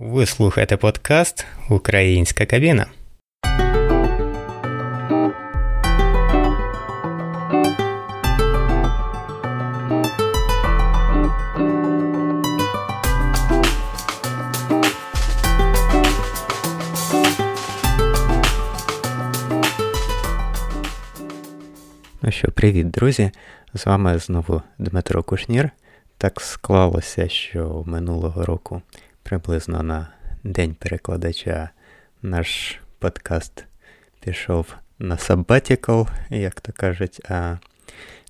Ви слухаєте подкаст Українська кабіна. Ну що, привіт, друзі! З вами знову Дмитро Кушнір. Так склалося, що минулого року приблизно на День перекладача наш подкаст пішов на sabbatical, як то кажуть, а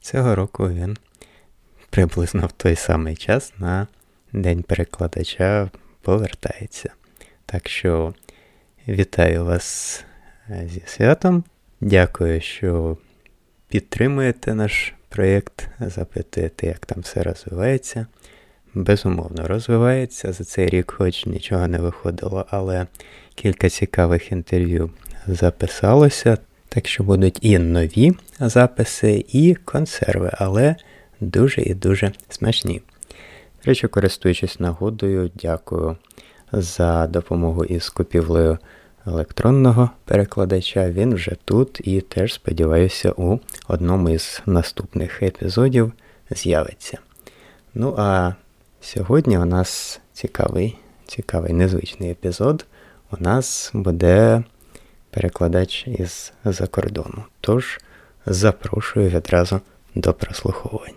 цього року він приблизно в той самий час на День перекладача повертається. Так що вітаю вас зі святом. Дякую, що підтримуєте наш проєкт, запитуєте, як там все розвивається. Безумовно, розвивається. За цей рік хоч нічого не виходило, але кілька цікавих інтерв'ю записалося. Так що будуть і нові записи, і консерви, але дуже і дуже смачні. Речі, користуючись нагодою, дякую за допомогу із купівлею електронного перекладача. Він вже тут і теж, сподіваюся, у одному із наступних епізодів з'явиться. Ну а сьогодні у нас цікавий, цікавий незвичний епізод. У нас буде перекладач із за кордону. Тож запрошую відразу до прослуховування.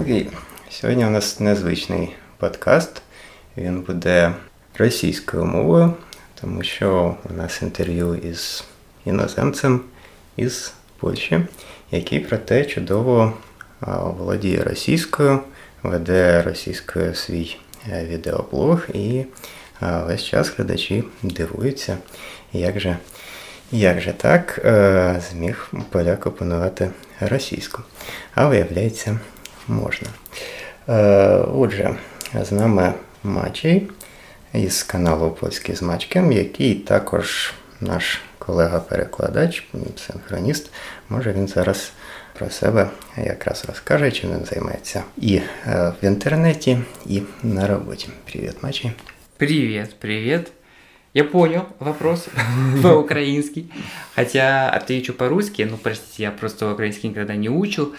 Окей, сьогодні у нас незвичний подкаст. Він буде російською мовою, тому що у нас інтерв'ю із іноземцем із Польщі, який проте чудово володіє російською, веде російською свій відеоблог і весь час глядачі дивуються, як же як же так зміг поляк опанувати російську. А виявляється, можна. Отже, з нами Мачій із каналу Польський з Мачкем, який також наш колега-перекладач, синхроніст. Може він зараз про себе якраз розкаже, чим він займається і в інтернеті, і на роботі. Привіт, Мачій. Привет, привет. Я понял вопрос по-украински, хотя отвечу по-русски, ну, простите, я просто украинский никогда не учил.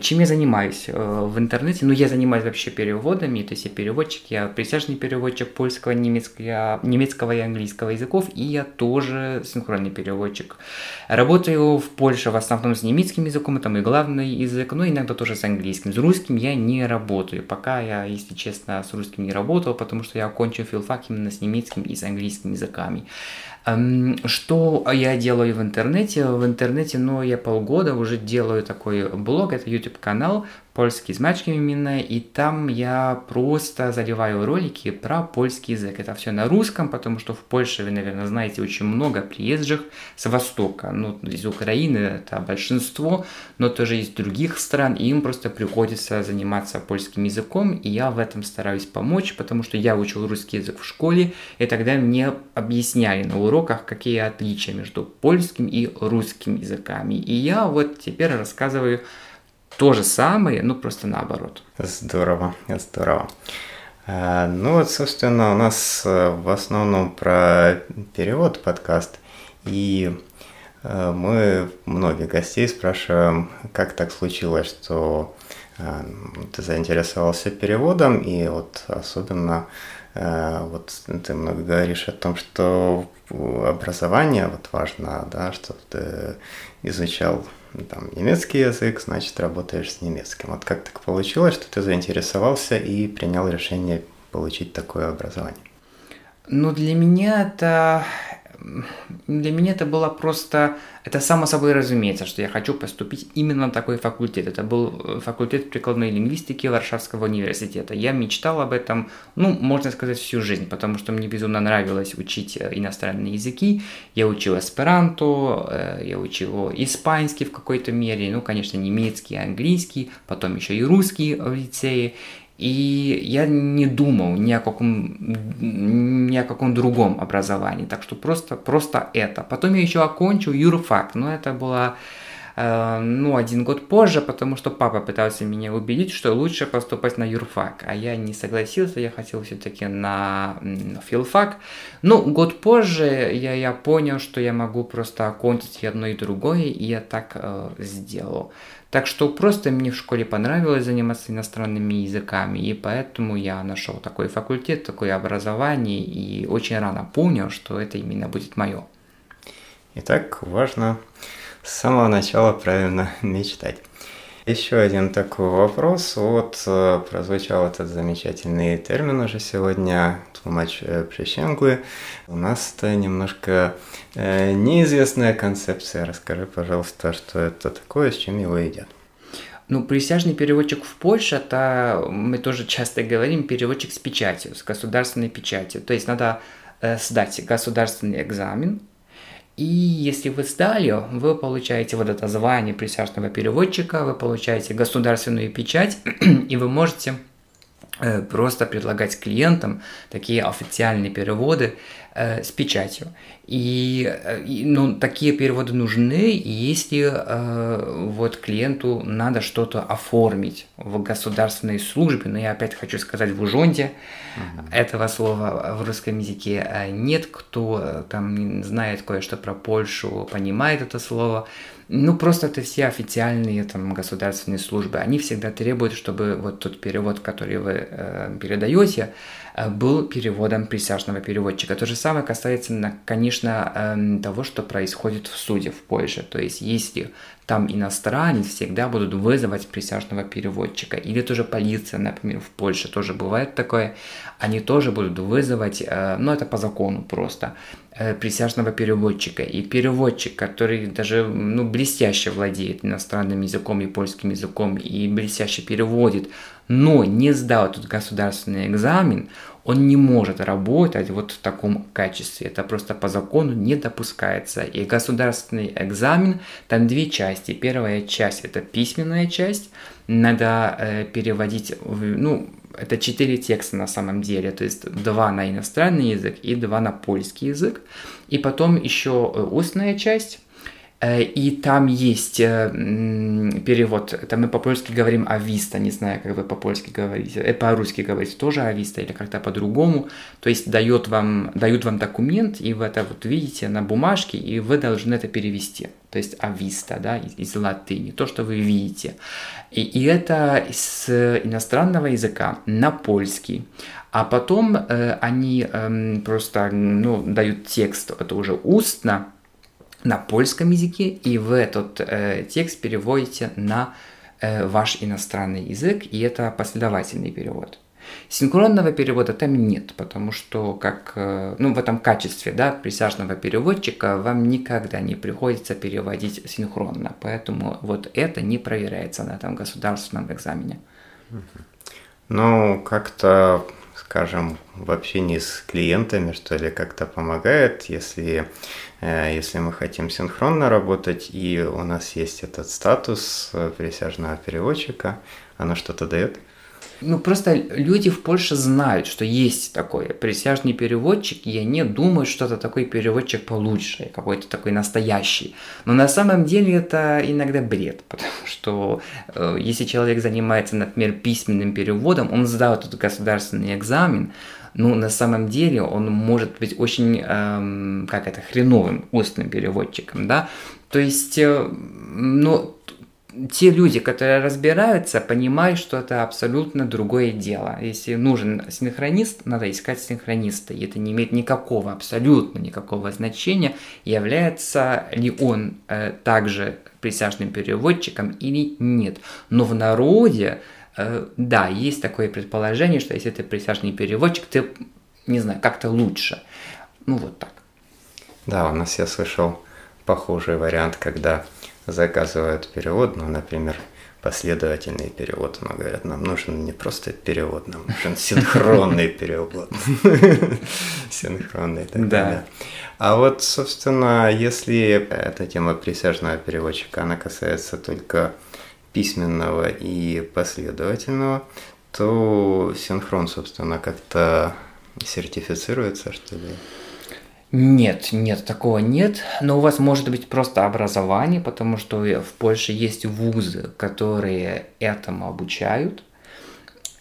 Чем я занимаюсь в интернете? Ну, я занимаюсь вообще переводами, то есть я переводчик, я присяжный переводчик польского, немецкого, немецкого и английского языков, и я тоже синхронный переводчик. Работаю в Польше в основном с немецким языком, это мой главный язык, но иногда тоже с английским. С русским я не работаю, пока я, если честно, с русским не работал, потому что я окончил филфак именно с немецким и с английским языками. Что я делаю в интернете? В интернете, ну, я полгода уже делаю такой блог, это YouTube-канал, польский с мачками именно, и там я просто заливаю ролики про польский язык. Это все на русском, потому что в Польше, вы, наверное, знаете, очень много приезжих с Востока, ну, из Украины это большинство, но тоже из других стран, и им просто приходится заниматься польским языком, и я в этом стараюсь помочь, потому что я учил русский язык в школе, и тогда мне объясняли на уроках, какие отличия между польским и русским языками. И я вот теперь рассказываю то же самое, ну просто наоборот. Здорово, здорово. Ну вот, собственно, у нас в основном про перевод подкаст, и мы многих гостей спрашиваем, как так случилось, что ты заинтересовался переводом, и вот особенно вот ты много говоришь о том, что образование вот важно, да, что ты изучал там, немецкий язык, значит, работаешь с немецким. Вот как так получилось, что ты заинтересовался и принял решение получить такое образование? Ну, для меня это... Для меня это было просто... Это само собой разумеется, что я хочу поступить именно на такой факультет. Это был факультет прикладной лингвистики Варшавского университета. Я мечтал об этом, ну, можно сказать, всю жизнь, потому что мне безумно нравилось учить иностранные языки. Я учил эсперанто, я учил испанский в какой-то мере, ну, конечно, немецкий, английский, потом еще и русский в лицее. И я не думал ни о каком, ни о каком другом образовании, так что просто, просто это. Потом я еще окончил юрфак, но это была Э, ну, один год позже, потому что папа пытался меня убедить, что лучше поступать на юрфак, а я не согласился, я хотел все-таки на филфак. Ну, год позже я, я понял, что я могу просто окончить и одно, и другое, и я так э, сделал. Так что просто мне в школе понравилось заниматься иностранными языками, и поэтому я нашел такой факультет, такое образование, и очень рано понял, что это именно будет мое. Итак, важно с самого начала правильно мечтать. Еще один такой вопрос. Вот э, прозвучал этот замечательный термин уже сегодня, тлумач э, прищенглы. У нас это немножко э, неизвестная концепция. Расскажи, пожалуйста, что это такое, с чем его едят. Ну, присяжный переводчик в Польше, это мы тоже часто говорим, переводчик с печатью, с государственной печатью. То есть надо сдать государственный экзамен, и если вы сдали, вы получаете вот это звание присяжного переводчика, вы получаете государственную печать, и вы можете э, просто предлагать клиентам такие официальные переводы э, с печатью. И, э, и ну, такие переводы нужны, если э, вот клиенту надо что-то оформить в государственной службе. Но я опять хочу сказать в ужонте mm-hmm. этого слова в русском языке э, нет, кто там знает кое-что про Польшу, понимает это слово. Ну, просто это все официальные там государственные службы. Они всегда требуют, чтобы вот тот перевод, который вы э, передаете, был переводом присяжного переводчика. То же самое касается, конечно, эм, того, что происходит в суде в Польше. То есть, если там иностранец, всегда будут вызывать присяжного переводчика. Или тоже полиция, например, в Польше тоже бывает такое. Они тоже будут вызывать, э, ну это по закону просто, э, присяжного переводчика. И переводчик, который даже ну, блестяще владеет иностранным языком и польским языком и блестяще переводит, но не сдал этот государственный экзамен, он не может работать вот в таком качестве. Это просто по закону не допускается. И государственный экзамен, там две части. Первая часть это письменная часть, надо э, переводить, ну, это четыре текста на самом деле, то есть два на иностранный язык и два на польский язык. И потом еще э, устная часть, и там есть э, перевод, это мы по-польски говорим «ависта», не знаю, как вы по-польски говорите, э, по-русски говорите тоже «ависта» или как-то по-другому. То есть дает вам, дают вам документ, и вы это вот видите на бумажке, и вы должны это перевести. То есть «ависта», да, из, из латыни, то, что вы видите. И, и это с иностранного языка на польский. А потом э, они э, просто ну, дают текст, это уже устно, на польском языке, и вы этот э, текст переводите на э, ваш иностранный язык, и это последовательный перевод. Синхронного перевода там нет, потому что как, э, ну, в этом качестве, да, присяжного переводчика вам никогда не приходится переводить синхронно, поэтому вот это не проверяется на этом государственном экзамене. Ну, как-то скажем, в общении с клиентами, что ли, как-то помогает, если, э, если мы хотим синхронно работать, и у нас есть этот статус присяжного переводчика, оно что-то дает? Ну, просто люди в Польше знают, что есть такое присяжный переводчик, и они думают, что это такой переводчик получше, какой-то такой настоящий. Но на самом деле это иногда бред, потому что э, если человек занимается, например, письменным переводом, он сдал этот государственный экзамен, ну, на самом деле он может быть очень, эм, как это, хреновым устным переводчиком, да. То есть, э, ну, те люди, которые разбираются, понимают, что это абсолютно другое дело. Если нужен синхронист, надо искать синхрониста. И это не имеет никакого, абсолютно никакого значения, является ли он э, также присяжным переводчиком или нет. Но в народе, э, да, есть такое предположение, что если ты присяжный переводчик, ты, не знаю, как-то лучше. Ну вот так. Да, у нас я слышал похожий вариант, когда заказывают перевод, ну, например, последовательный перевод. Но говорят, нам нужен не просто перевод, нам нужен синхронный перевод. Синхронный. Да. А вот, собственно, если эта тема присяжного переводчика, она касается только письменного и последовательного, то синхрон, собственно, как-то сертифицируется, что ли? Нет, нет, такого нет. Но у вас может быть просто образование, потому что в Польше есть вузы, которые этому обучают.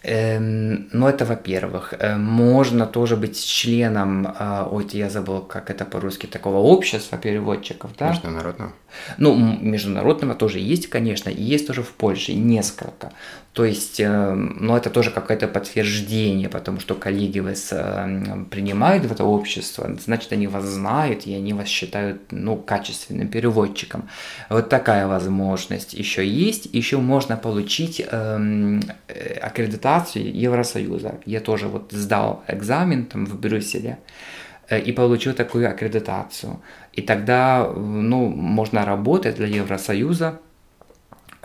Эм, ну, это во-первых. Э, можно тоже быть членом, э, ой, я забыл, как это по-русски, такого общества переводчиков, да? Международного. Ну, международного тоже есть, конечно, и есть тоже в Польше несколько. То есть, э, ну, это тоже какое-то подтверждение, потому что коллеги вас э, принимают в это общество, значит, они вас знают, и они вас считают, ну, качественным переводчиком. Вот такая возможность еще есть. Еще можно получить эм, э, аккредитацию Евросоюза. Я тоже вот сдал экзамен там в Брюсселе и получил такую аккредитацию. И тогда, ну, можно работать для Евросоюза,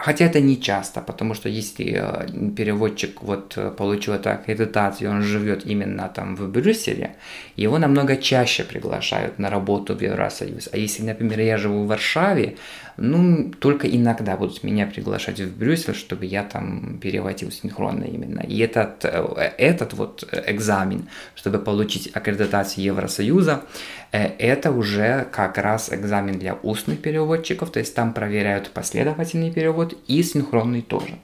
Хотя это не часто, потому что если э, переводчик вот э, получил эту аккредитацию, он живет именно там в Брюсселе, его намного чаще приглашают на работу в Евросоюз. А если, например, я живу в Варшаве, ну, только иногда будут меня приглашать в Брюссель, чтобы я там переводил синхронно именно. И этот, э, этот вот экзамен, чтобы получить аккредитацию Евросоюза, э, это уже как раз экзамен для устных переводчиков, то есть там проверяют последовательный перевод и синхронный тоже.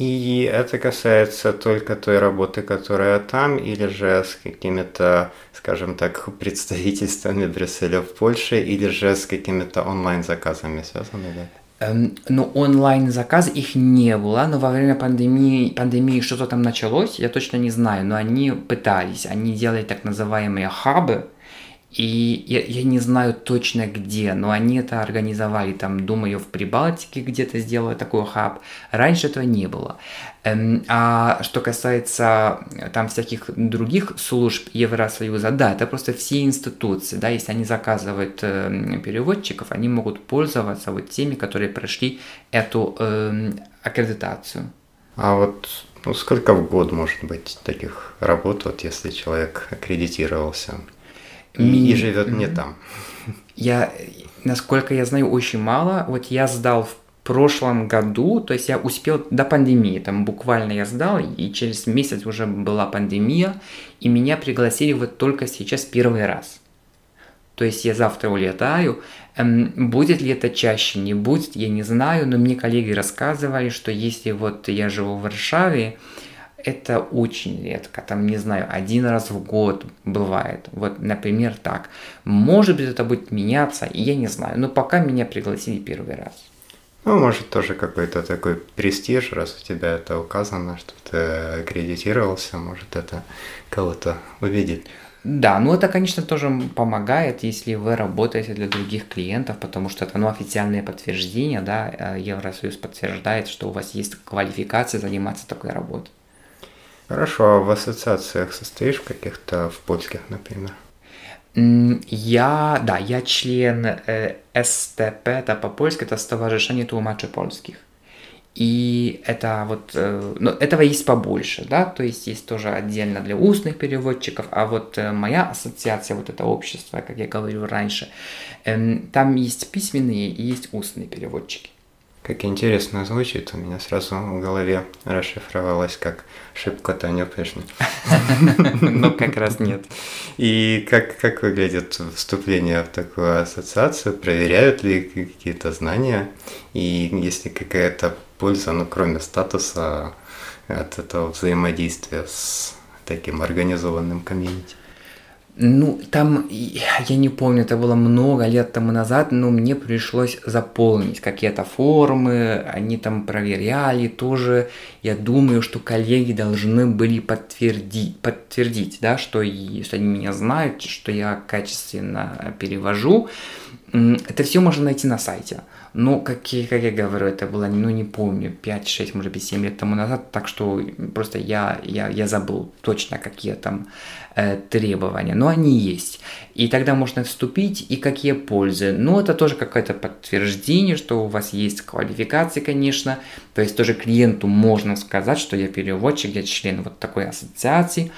И это касается только той работы, которая там, или же с какими-то, скажем так, представительствами Брюсселя в Польше, или же с какими-то онлайн-заказами связаны ли? Эм, ну, онлайн-заказ их не было, но во время пандемии, пандемии что-то там началось, я точно не знаю, но они пытались, они делали так называемые хабы, и я, я не знаю точно где, но они это организовали, там, думаю, в Прибалтике где-то сделали такой хаб. Раньше этого не было. Эм, а что касается э, там всяких других служб Евросоюза, да, это просто все институции, да, если они заказывают э, переводчиков, они могут пользоваться вот теми, которые прошли эту э, аккредитацию. А вот ну, сколько в год может быть таких работ, вот если человек аккредитировался? И, и живет не там. Я, насколько я знаю, очень мало. Вот я сдал в прошлом году, то есть я успел до пандемии, там буквально я сдал, и через месяц уже была пандемия, и меня пригласили вот только сейчас первый раз. То есть я завтра улетаю. Эм, будет ли это чаще, не будет, я не знаю, но мне коллеги рассказывали, что если вот я живу в Варшаве, это очень редко, там, не знаю, один раз в год бывает. Вот, например, так. Может быть, это будет меняться, я не знаю, но пока меня пригласили первый раз. Ну, может, тоже какой-то такой престиж, раз у тебя это указано, что ты аккредитировался, может, это кого-то увидит. Да, ну это, конечно, тоже помогает, если вы работаете для других клиентов, потому что это ну, официальное подтверждение, да, э, Евросоюз подтверждает, что у вас есть квалификация заниматься такой работой. Хорошо, а в ассоциациях состоишь каких-то в польских, например? Я, да, я член э, СТП, это по-польски, это Stowarzyszenie Tłumaczy Polskich. И это вот, э, ну, этого есть побольше, да, то есть есть тоже отдельно для устных переводчиков, а вот э, моя ассоциация, вот это общество, как я говорил раньше, э, там есть письменные и есть устные переводчики. Как интересно звучит, у меня сразу в голове расшифровалось как шибко Таня Пешна. Но как раз нет. И как, как выглядит вступление в такую ассоциацию? Проверяют ли какие-то знания? И есть ли какая-то польза, ну, кроме статуса, от этого взаимодействия с таким организованным комьюнити? Ну, там, я не помню, это было много лет тому назад, но мне пришлось заполнить какие-то формы, они там проверяли тоже. Я думаю, что коллеги должны были подтвердить, подтвердить да, что, что они меня знают, что я качественно перевожу. Это все можно найти на сайте. Но, как, как я говорю, это было, ну, не помню, 5-6, может быть, 7 лет тому назад, так что просто я, я, я забыл точно, какие там э, требования, но они есть. И тогда можно вступить, и какие пользы. Ну, это тоже какое-то подтверждение, что у вас есть квалификации, конечно. То есть тоже клиенту можно сказать, что я переводчик, я член вот такой ассоциации.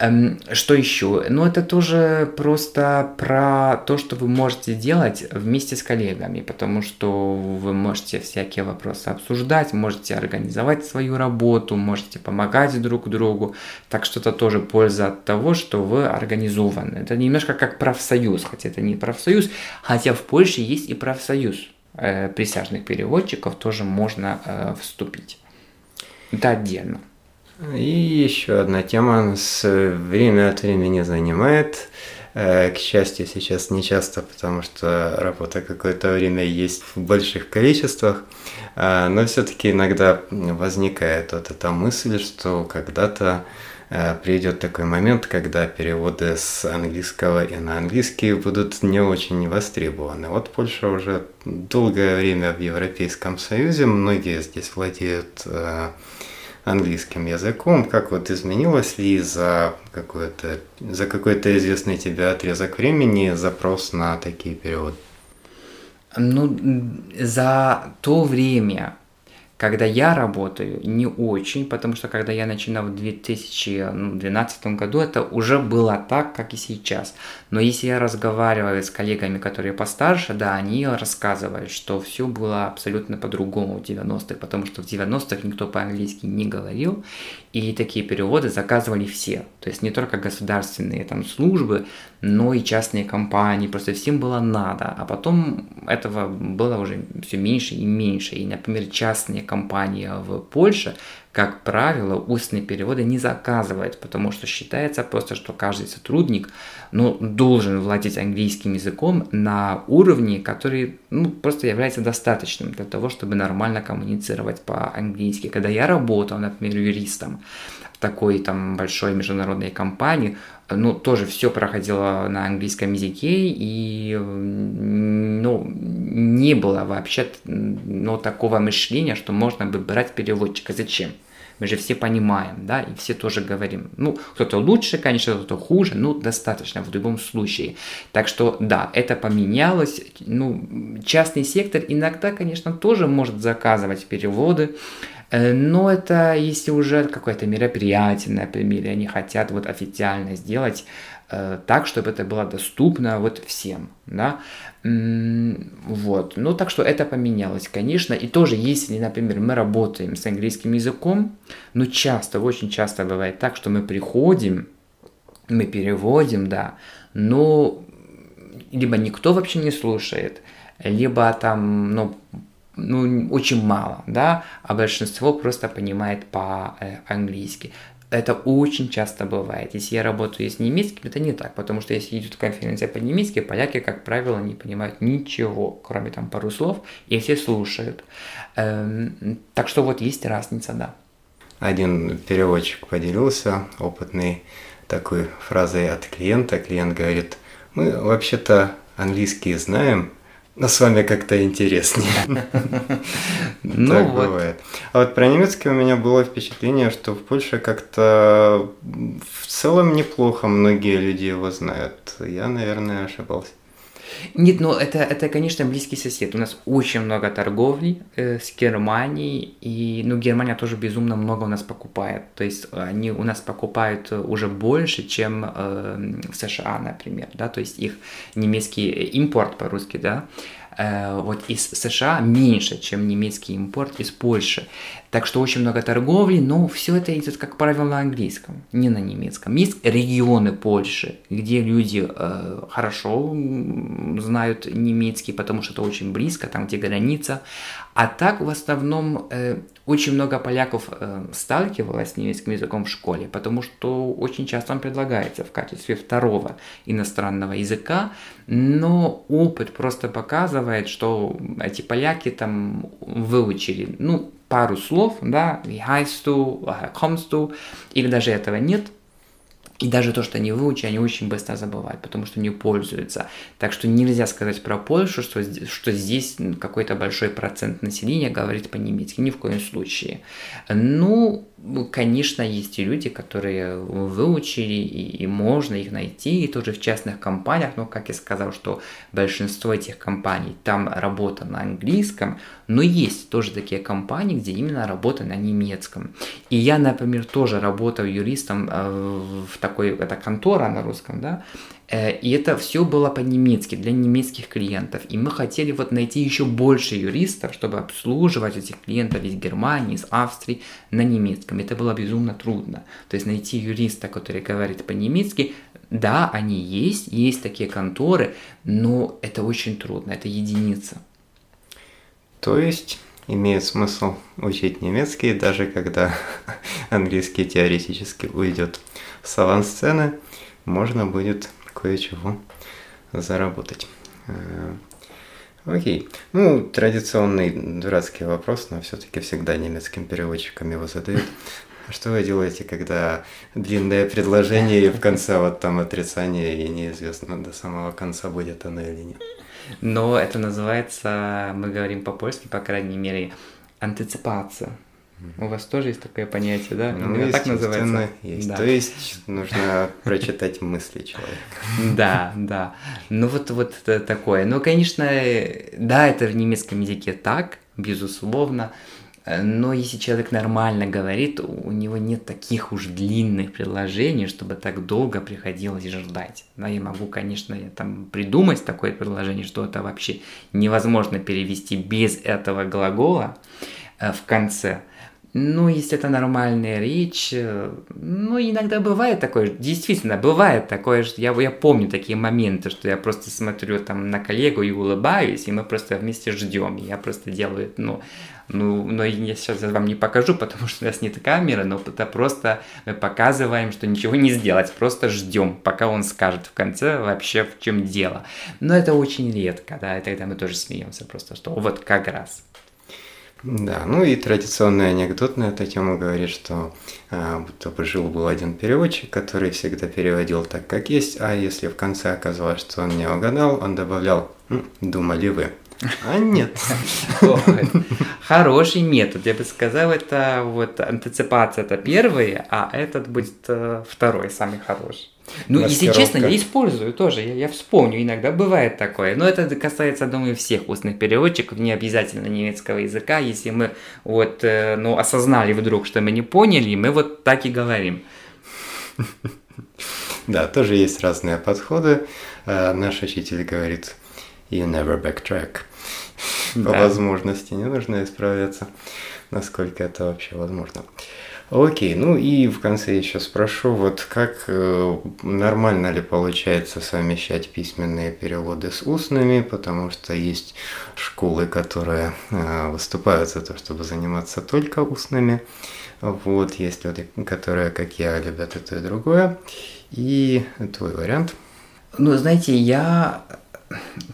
Эм, что еще? Ну, это тоже просто про то, что вы можете делать вместе с коллегами, потому что вы можете всякие вопросы обсуждать, можете организовать свою работу, можете помогать друг другу. Так что это тоже польза от того, что вы организованы. Это немножко как профсоюз, хотя это не профсоюз, хотя в Польше есть и профсоюз э, присяжных переводчиков, тоже можно э, вступить. Это отдельно. И еще одна тема с время от времени занимает. Э, к счастью, сейчас не часто, потому что работа какое-то время есть в больших количествах, э, но все-таки иногда возникает вот эта мысль, что когда-то э, придет такой момент, когда переводы с английского и на английский будут не очень востребованы. Вот Польша уже долгое время в Европейском Союзе, многие здесь владеют английским языком, как вот изменилось ли за какой-то за какой-то известный тебе отрезок времени запрос на такие переводы? Ну, за то время, когда я работаю, не очень, потому что когда я начинал в 2012 году, это уже было так, как и сейчас. Но если я разговариваю с коллегами, которые постарше, да, они рассказывают, что все было абсолютно по-другому в 90-х, потому что в 90-х никто по-английски не говорил, и такие переводы заказывали все. То есть не только государственные там службы, но и частные компании, просто всем было надо. А потом этого было уже все меньше и меньше. И, например, частные компании в Польше, как правило, устные переводы не заказывают, потому что считается просто, что каждый сотрудник ну, должен владеть английским языком на уровне, который ну, просто является достаточным для того, чтобы нормально коммуницировать по-английски. Когда я работал, например, юристом, такой там большой международной компании, ну, тоже все проходило на английском языке, и, ну, не было вообще, ну, такого мышления, что можно бы брать переводчика. Зачем? Мы же все понимаем, да, и все тоже говорим. Ну, кто-то лучше, конечно, кто-то хуже, ну, достаточно в любом случае. Так что, да, это поменялось. Ну, частный сектор иногда, конечно, тоже может заказывать переводы, Э, но это если уже какое-то мероприятие, например, они хотят вот официально сделать так, чтобы это было доступно вот всем, да, вот, ну так что это поменялось, конечно, и тоже если, например, мы работаем с английским языком, но часто, очень часто бывает так, что мы приходим, мы переводим, да, но либо никто вообще не слушает, либо там, ну, ну, очень мало, да, а большинство просто понимает по-английски. Это очень часто бывает. Если я работаю с немецким, это не так, потому что если идет конференция по-немецки, поляки, как правило, не понимают ничего, кроме там пару слов, и все слушают. Эм, так что вот есть разница, да. Один переводчик поделился опытной такой фразой от клиента. Клиент говорит, мы вообще-то английский знаем, но с вами как-то интереснее. Ну так бывает. А вот про немецкий у меня было впечатление, что в Польше как-то в целом неплохо многие люди его знают. Я, наверное, ошибался. Нет, ну это, это, конечно, близкий сосед. У нас очень много торговли э, с Германией, и ну, Германия тоже безумно много у нас покупает. То есть они у нас покупают уже больше, чем э, в США, например, да, то есть их немецкий импорт по-русски, да, э, вот из США меньше, чем немецкий импорт из Польши. Так что очень много торговли, но все это идет, как правило, на английском, не на немецком. Есть регионы Польши, где люди э, хорошо знают немецкий, потому что это очень близко, там, где граница. А так, в основном, э, очень много поляков э, сталкивалось с немецким языком в школе, потому что очень часто он предлагается в качестве второго иностранного языка, но опыт просто показывает, что эти поляки там выучили, ну, пару слов, да, wie heißt du, kommst du, или даже этого нет, и даже то, что они выучили, они очень быстро забывают, потому что не пользуются. Так что нельзя сказать про Польшу, что, что здесь какой-то большой процент населения говорит по-немецки. Ни в коем случае. Ну, конечно, есть и люди, которые выучили, и, и можно их найти, и тоже в частных компаниях, но, как я сказал, что большинство этих компаний, там работа на английском, но есть тоже такие компании, где именно работа на немецком. И я, например, тоже работал юристом э, в такой, это контора на русском, да, и это все было по-немецки, для немецких клиентов. И мы хотели вот найти еще больше юристов, чтобы обслуживать этих клиентов из Германии, из Австрии на немецком. Это было безумно трудно. То есть найти юриста, который говорит по-немецки, да, они есть, есть такие конторы, но это очень трудно, это единица. То есть имеет смысл учить немецкий, даже когда английский теоретически уйдет с авансцены, можно будет кое-чего заработать. Э, окей. Ну, традиционный дурацкий вопрос, но все-таки всегда немецким переводчикам его задают. Что вы делаете, когда длинное предложение и в конце вот там отрицание и неизвестно до самого конца будет оно или нет? Но это называется, мы говорим по-польски, по крайней мере, антиципация. У вас тоже есть такое понятие, да? Ну, Именно так называется. Есть. Да. То есть нужно прочитать мысли человека. Да, да. Ну вот, вот такое. Ну, конечно, да, это в немецком языке так, безусловно. Но если человек нормально говорит, у него нет таких уж длинных предложений, чтобы так долго приходилось ждать. Да, я могу, конечно, там придумать такое предложение, что это вообще невозможно перевести без этого глагола э, в конце. Ну, если это нормальная речь, э, ну, иногда бывает такое, действительно, бывает такое, что я, я помню такие моменты, что я просто смотрю там на коллегу и улыбаюсь, и мы просто вместе ждем, я просто делаю, ну, ну, но я сейчас вам не покажу, потому что у нас нет камеры, но это просто мы показываем, что ничего не сделать, просто ждем, пока он скажет в конце вообще в чем дело. Но это очень редко, да, и тогда мы тоже смеемся просто, что вот как раз. Да, ну и традиционный анекдот на эту тему говорит, что а, будто бы жил был один переводчик, который всегда переводил так, как есть, а если в конце оказалось, что он не угадал, он добавлял «думали вы». А нет. Хороший метод. Я бы сказал, это вот антиципация это первый, а этот будет э, второй, самый хороший. Ну, если честно, я использую тоже, я, я вспомню, иногда бывает такое. Но это касается, думаю, всех устных переводчиков, не обязательно немецкого языка. Если мы вот, э, ну, осознали вдруг, что мы не поняли, мы вот так и говорим. Да, тоже есть разные подходы. Э, наш учитель говорит, you never backtrack. По возможности не нужно исправляться, насколько это вообще возможно. Окей, ну и в конце еще спрошу, вот как э, нормально ли получается совмещать письменные переводы с устными, потому что есть школы, которые э, выступают за то, чтобы заниматься только устными, вот, есть люди, которые, как я, любят это и другое, и твой вариант. Ну, знаете, я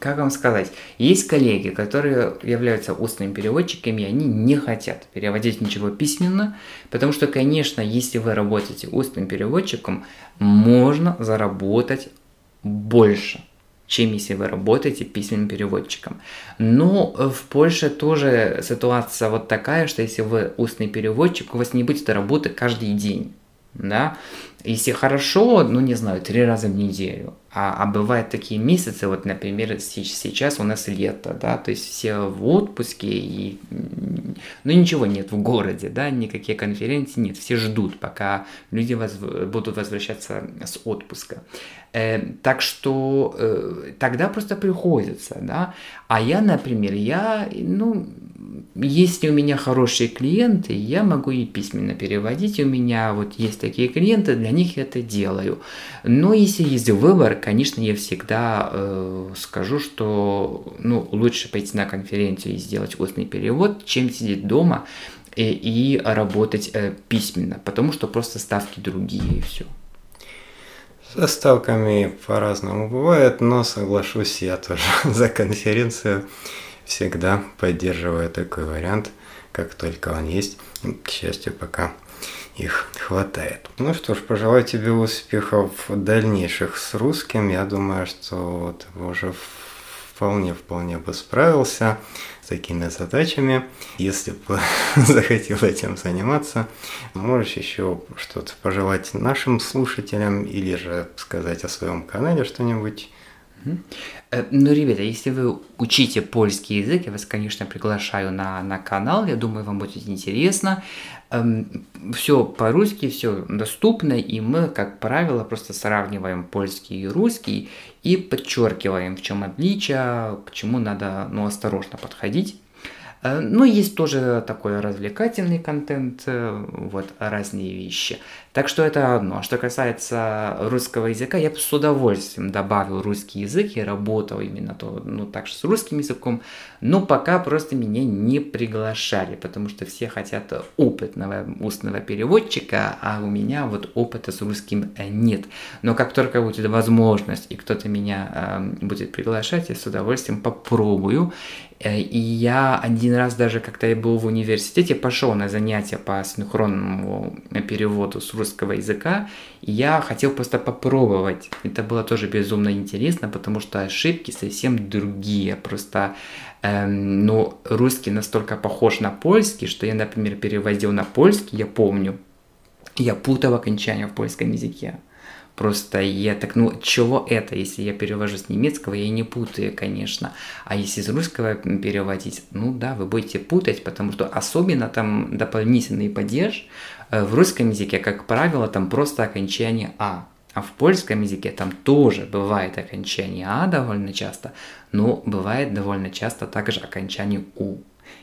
как вам сказать, есть коллеги, которые являются устными переводчиками, и они не хотят переводить ничего письменно, потому что, конечно, если вы работаете устным переводчиком, можно заработать больше, чем если вы работаете письменным переводчиком. Но в Польше тоже ситуация вот такая, что если вы устный переводчик, у вас не будет работы каждый день. Да? Если хорошо, ну не знаю, три раза в неделю. А, а бывают такие месяцы, вот, например, сейчас у нас лето, да, то есть все в отпуске, и, ну ничего нет в городе, да, никакие конференции нет, все ждут, пока люди воз, будут возвращаться с отпуска. Э, так что э, тогда просто приходится, да. А я, например, я, ну, если у меня хорошие клиенты, я могу и письменно переводить. У меня вот есть такие клиенты, для них это делаю. Но если есть выбор, конечно, я всегда э, скажу, что ну, лучше пойти на конференцию и сделать устный перевод, чем сидеть дома и, и работать э, письменно, потому что просто ставки другие и все. Со ставками по-разному бывает, но соглашусь я тоже за конференцию всегда поддерживаю такой вариант, как только он есть. К счастью, пока их хватает. Ну что ж, пожелаю тебе успехов дальнейших с русским. Я думаю, что ты уже вполне-вполне бы справился с такими задачами. Если бы захотел этим заниматься, можешь еще что-то пожелать нашим слушателям или же сказать о своем канале что-нибудь Ну, ребята, если вы учите польский язык, я вас, конечно, приглашаю на, на канал. Я думаю, вам будет интересно. Эм, все по-русски, все доступно, и мы, как правило, просто сравниваем польский и русский и подчеркиваем, в чем отличие, к чему надо ну, осторожно подходить. Э, но есть тоже такой развлекательный контент, э, вот разные вещи. Так что это одно. Что касается русского языка, я бы с удовольствием добавил русский язык и работал именно то, ну, так же с русским языком, но пока просто меня не приглашали, потому что все хотят опытного устного переводчика, а у меня вот опыта с русским э, нет. Но как только будет возможность и кто-то меня э, будет приглашать, я с удовольствием попробую. Э, и я один раз даже, когда я был в университете, пошел на занятия по синхронному переводу с русского языка, и я хотел просто попробовать. Это было тоже безумно интересно, потому что ошибки совсем другие. Просто эм, ну, русский настолько похож на польский, что я, например, переводил на польский, я помню, я путал окончания в польском языке. Просто я так, ну, чего это, если я перевожу с немецкого, я не путаю, конечно. А если с русского переводить, ну да, вы будете путать, потому что особенно там дополнительный падеж э, в русском языке, как правило, там просто окончание «а». А в польском языке там тоже бывает окончание «а» довольно часто, но бывает довольно часто также окончание «у».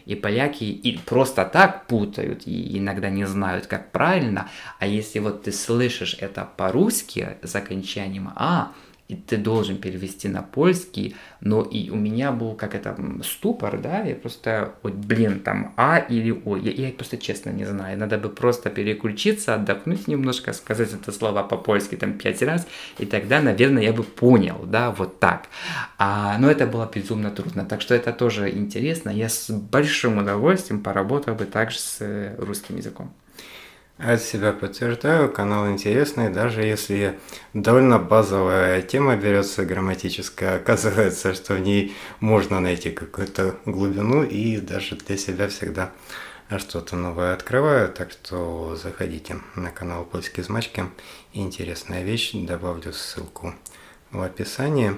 И поляки и просто так путают, и иногда не знают, как правильно. А если вот ты слышишь это по-русски с окончанием «а», и ты должен перевести на польский, но и у меня был как это ступор, да, я просто, вот, блин, там А или О, я, я просто честно не знаю, надо бы просто переключиться, отдохнуть немножко, сказать это слово по-польски там пять раз, и тогда, наверное, я бы понял, да, вот так. А, но это было безумно трудно, так что это тоже интересно, я с большим удовольствием поработал бы также с э, русским языком. От себя подтверждаю, канал интересный, даже если довольно базовая тема берется грамматическая, оказывается, что в ней можно найти какую-то глубину и даже для себя всегда что-то новое открываю, так что заходите на канал Польские Змачки. Интересная вещь, добавлю ссылку в описании.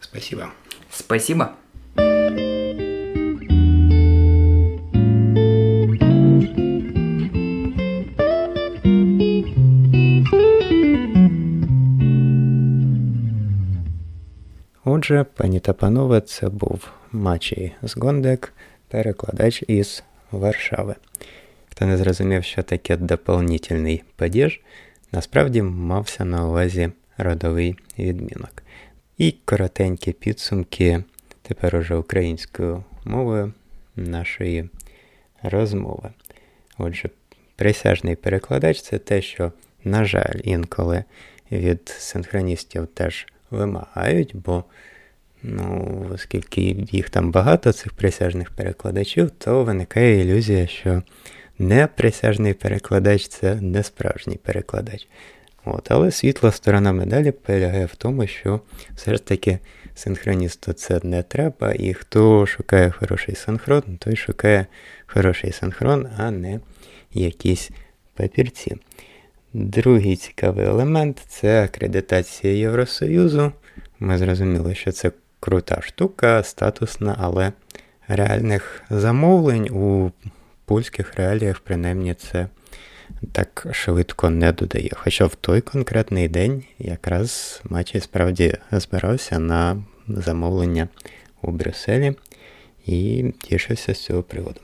Спасибо. Спасибо. Отже, пані та панове, це був Мачій Згондек, перекладач із Варшави. Хто не зрозумів, що таке доповнительний падіж, насправді мався на увазі родовий відмінок. І коротенькі підсумки тепер уже українською мовою нашої розмови. Отже, присяжний перекладач це те, що, на жаль, інколи від синхроністів теж вимагають, бо ну, оскільки їх там багато, цих присяжних перекладачів, то виникає ілюзія, що не присяжний перекладач це не справжній перекладач. От, Але світла сторона медалі полягає в тому, що все ж таки синхроністу це не треба, і хто шукає хороший синхрон, той шукає хороший синхрон, а не якісь папірці. Другий цікавий елемент це акредитація Євросоюзу. Ми зрозуміли, що це крута штука, статусна, але реальних замовлень у польських реаліях, принаймні, це так швидко не додає. Хоча в той конкретний день якраз Матій справді збирався на замовлення у Брюсселі і тішився з цього приводу.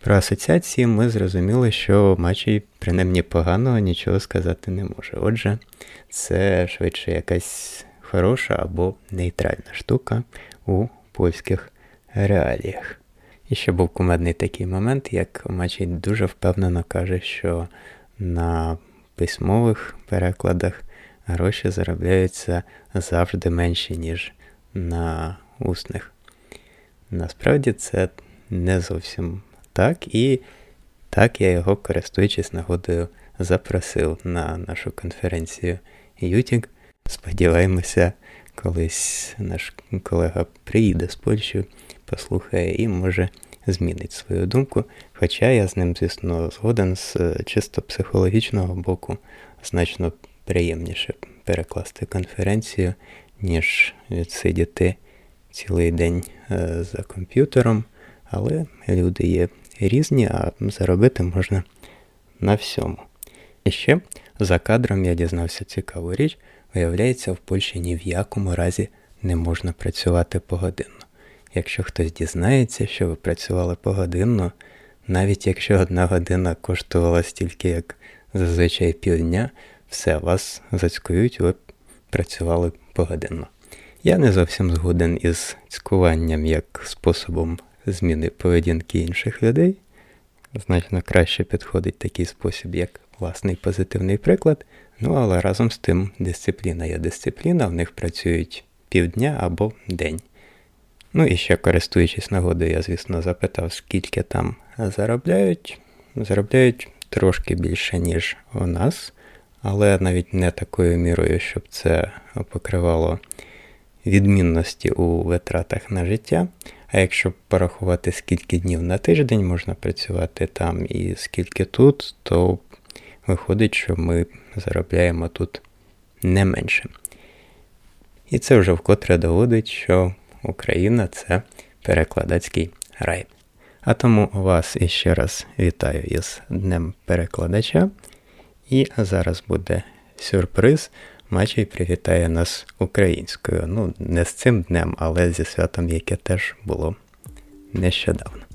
Про асоціації ми зрозуміли, що Мачій, принаймні поганого, нічого сказати не може. Отже, це швидше якась хороша або нейтральна штука у польських реаліях. І ще був кумедний такий момент, як Мачій дуже впевнено каже, що на письмових перекладах гроші заробляються завжди менші, ніж на усних. Насправді це не зовсім так, і так я його, користуючись нагодою, запросив на нашу конференцію Ютік. Сподіваємося, колись наш колега приїде з Польщі, послухає і може змінить свою думку. Хоча я з ним, звісно, згоден з чисто психологічного боку, значно приємніше перекласти конференцію, ніж відсидіти цілий день е, за комп'ютером, але люди є різні, а заробити можна на всьому. І ще за кадром я дізнався цікаву річ, виявляється, в Польщі ні в якому разі не можна працювати погодинно. Якщо хтось дізнається, що ви працювали погодинно, навіть якщо одна година коштувала стільки, як зазвичай півдня, все вас зацькують, ви працювали погодинно. Я не зовсім згоден із цькуванням як способом зміни поведінки інших людей. Значно краще підходить такий спосіб, як власний позитивний приклад. Ну, але разом з тим дисципліна є дисципліна, в них працюють півдня або день. Ну і ще користуючись нагодою, я, звісно, запитав, скільки там заробляють. Заробляють трошки більше, ніж у нас, але навіть не такою мірою, щоб це покривало відмінності у витратах на життя. А якщо порахувати, скільки днів на тиждень можна працювати там і скільки тут, то виходить, що ми заробляємо тут не менше. І це вже вкотре доводить, що Україна це перекладацький рай. А тому вас іще раз вітаю із Днем Перекладача. І зараз буде сюрприз. Мачій привітає нас українською. Ну, не з цим днем, але зі святом, яке теж було нещодавно.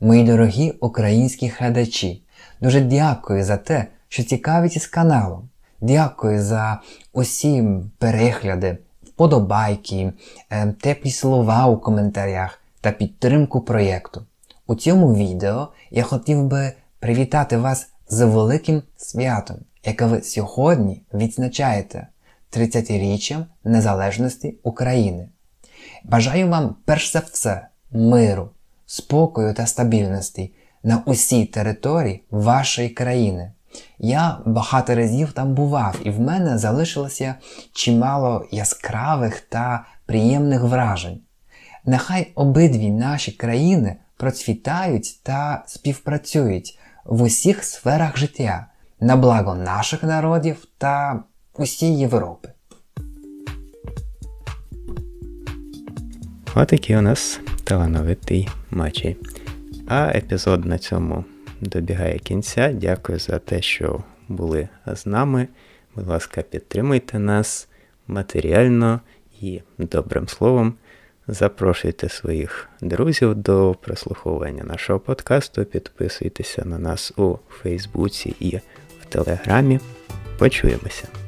Мої дорогі українські глядачі, дуже дякую за те, що цікавитесь каналом. Дякую за усі перегляди, вподобайки, е, теплі слова у коментарях та підтримку проєкту. У цьому відео я хотів би привітати вас з великим святом, яке ви сьогодні відзначаєте 30-річчям Незалежності України. Бажаю вам перш за все миру, спокою та стабільності на усій території вашої країни. Я багато разів там бував, і в мене залишилося чимало яскравих та приємних вражень. Нехай обидві наші країни процвітають та співпрацюють в усіх сферах життя на благо наших народів та усієї Європи. Отакий у нас талановитий матчі. А епізод на цьому добігає кінця. Дякую за те, що були з нами. Будь ласка, підтримуйте нас матеріально і добрим словом. Запрошуйте своїх друзів до прослуховування нашого подкасту. Підписуйтеся на нас у Фейсбуці і в Телеграмі. Почуємося!